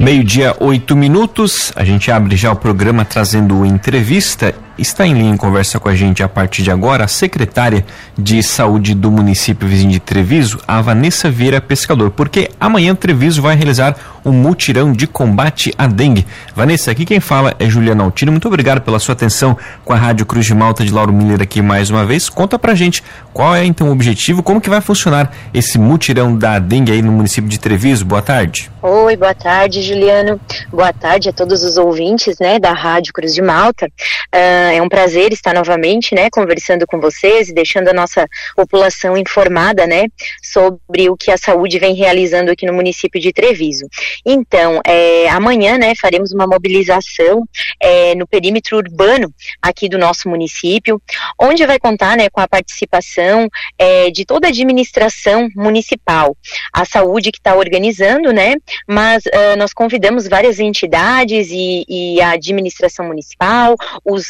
Meio-dia, oito minutos. A gente abre já o programa trazendo entrevista. Está em linha em conversa com a gente a partir de agora a secretária de saúde do município vizinho de Treviso, a Vanessa Vieira Pescador, porque amanhã Treviso vai realizar um mutirão de combate à dengue. Vanessa, aqui quem fala é Juliana Altino. Muito obrigado pela sua atenção com a Rádio Cruz de Malta de Lauro Miller aqui mais uma vez. Conta pra gente qual é então o objetivo, como que vai funcionar esse mutirão da dengue aí no município de Treviso. Boa tarde. Oi, boa tarde, Juliano. Boa tarde a todos os ouvintes, né, da Rádio Cruz de Malta. Uh, é um prazer estar novamente, né, conversando com vocês e deixando a nossa população informada, né, sobre o que a saúde vem realizando aqui no município de Treviso. Então, é, amanhã, né, faremos uma mobilização é, no perímetro urbano aqui do nosso município, onde vai contar, né, com a participação é, de toda a administração municipal. A saúde que está organizando, né, mas uh, nós convidamos várias entidades e, e, a administração municipal, os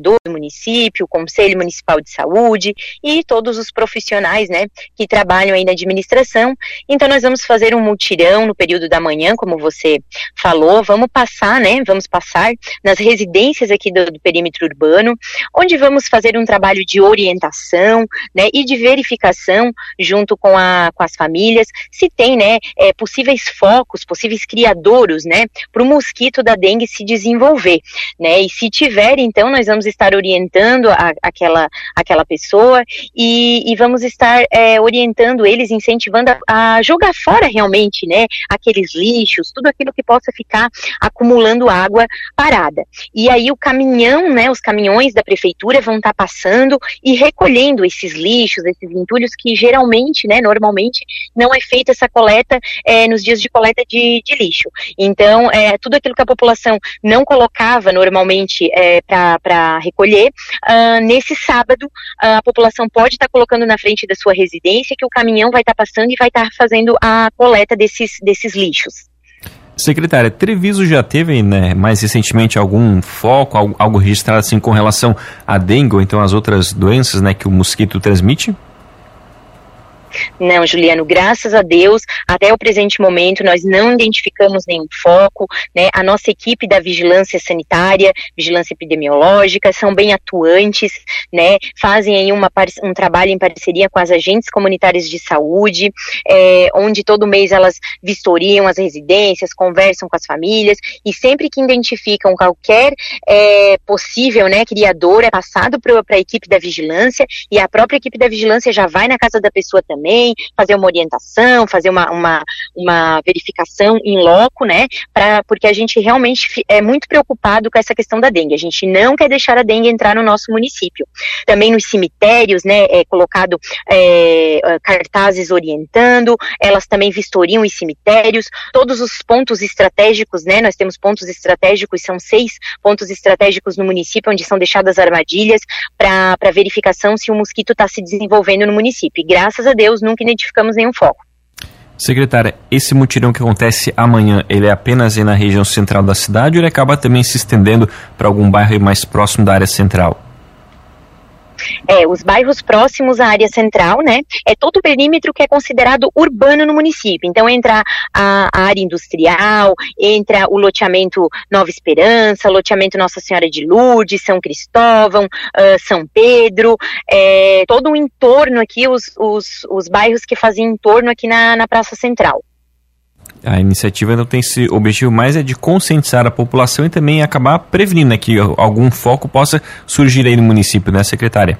do município, o Conselho Municipal de Saúde e todos os profissionais, né, que trabalham aí na administração. Então nós vamos fazer um mutirão no período da manhã, como você falou, vamos passar, né, vamos passar nas residências aqui do, do perímetro urbano, onde vamos fazer um trabalho de orientação, né, e de verificação junto com, a, com as famílias, se tem, né, é, possíveis focos, possíveis criadouros, né, para o mosquito da dengue se desenvolver, né, e se tiver, então, nós vamos estar orientando a, aquela, aquela pessoa e, e vamos estar é, orientando eles, incentivando a, a, jogar fora realmente, né, aqueles lixos, tudo aquilo que possa ficar acumulando água parada. E aí o caminhão, né, os caminhões da prefeitura vão estar passando e recolhendo esses lixos, esses entulhos que geralmente, né, normalmente não é feita essa coleta é, nos dias de coleta de, de lixo. Então, é, tudo aquilo que a população não colocava normalmente é, para recolher, uh, nesse sábado a população pode estar tá colocando na frente da sua residência que o caminhão vai estar tá passando e vai estar tá fazendo a coleta desses, desses lixos. Secretária, Treviso já teve, né, mais recentemente algum foco, algo, registrado assim com relação à dengue ou então as outras doenças, né, que o mosquito transmite? Não, Juliano, graças a Deus, até o presente momento nós não identificamos nenhum foco, né? A nossa equipe da vigilância sanitária, vigilância epidemiológica, são bem atuantes, né? Fazem aí uma, um trabalho em parceria com as agentes comunitárias de saúde, é, onde todo mês elas vistoriam as residências, conversam com as famílias e sempre que identificam qualquer é, possível, né, criador, é passado para a equipe da vigilância e a própria equipe da vigilância já vai na casa da pessoa também também, fazer uma orientação, fazer uma, uma, uma verificação em loco, né, pra, porque a gente realmente é muito preocupado com essa questão da dengue. A gente não quer deixar a dengue entrar no nosso município. Também nos cemitérios, né, é colocado é, cartazes orientando, elas também vistoriam os cemitérios, todos os pontos estratégicos, né, nós temos pontos estratégicos, são seis pontos estratégicos no município, onde são deixadas armadilhas para verificação se o mosquito está se desenvolvendo no município. E graças a Deus, Deus, nunca identificamos nenhum foco. Secretária, esse mutirão que acontece amanhã, ele é apenas na região central da cidade ou ele acaba também se estendendo para algum bairro mais próximo da área central? É, os bairros próximos à área central, né? É todo o perímetro que é considerado urbano no município. Então entra a, a área industrial, entra o loteamento Nova Esperança, loteamento Nossa Senhora de Lourdes, São Cristóvão, uh, São Pedro, é, todo o entorno aqui, os, os, os bairros que fazem entorno aqui na, na Praça Central. A iniciativa não tem esse objetivo mais é de conscientizar a população e também acabar prevenindo né, que algum foco possa surgir aí no município, né, secretária?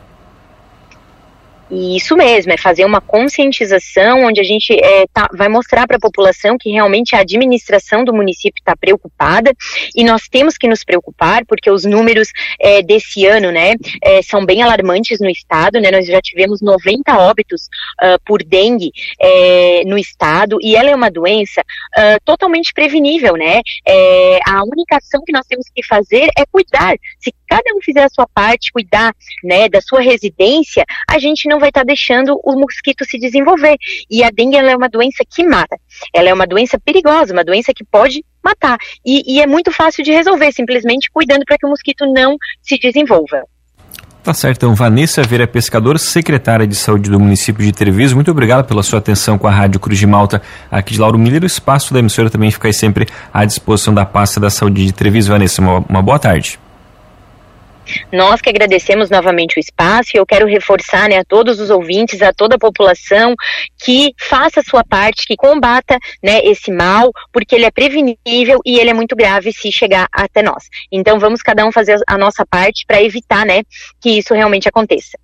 E isso mesmo, é fazer uma conscientização onde a gente é, tá, vai mostrar para a população que realmente a administração do município está preocupada e nós temos que nos preocupar porque os números é, desse ano, né, é, são bem alarmantes no estado, né, nós já tivemos 90 óbitos uh, por dengue é, no estado e ela é uma doença uh, totalmente prevenível, né, é, a única ação que nós temos que fazer é cuidar, se cada um fizer a sua parte, cuidar, né, da sua residência, a gente não não vai estar tá deixando o mosquito se desenvolver. E a dengue é uma doença que mata. Ela é uma doença perigosa, uma doença que pode matar. E, e é muito fácil de resolver, simplesmente cuidando para que o mosquito não se desenvolva. Tá certo, então, Vanessa Vera Pescador, secretária de saúde do município de Treviso, muito obrigado pela sua atenção com a Rádio Cruz de Malta aqui de Lauro Miller. O espaço da emissora também fica sempre à disposição da pasta da saúde de Treviso. Vanessa, uma, uma boa tarde. Nós que agradecemos novamente o espaço e eu quero reforçar né, a todos os ouvintes, a toda a população, que faça a sua parte, que combata né, esse mal, porque ele é prevenível e ele é muito grave se chegar até nós. Então vamos cada um fazer a nossa parte para evitar né, que isso realmente aconteça.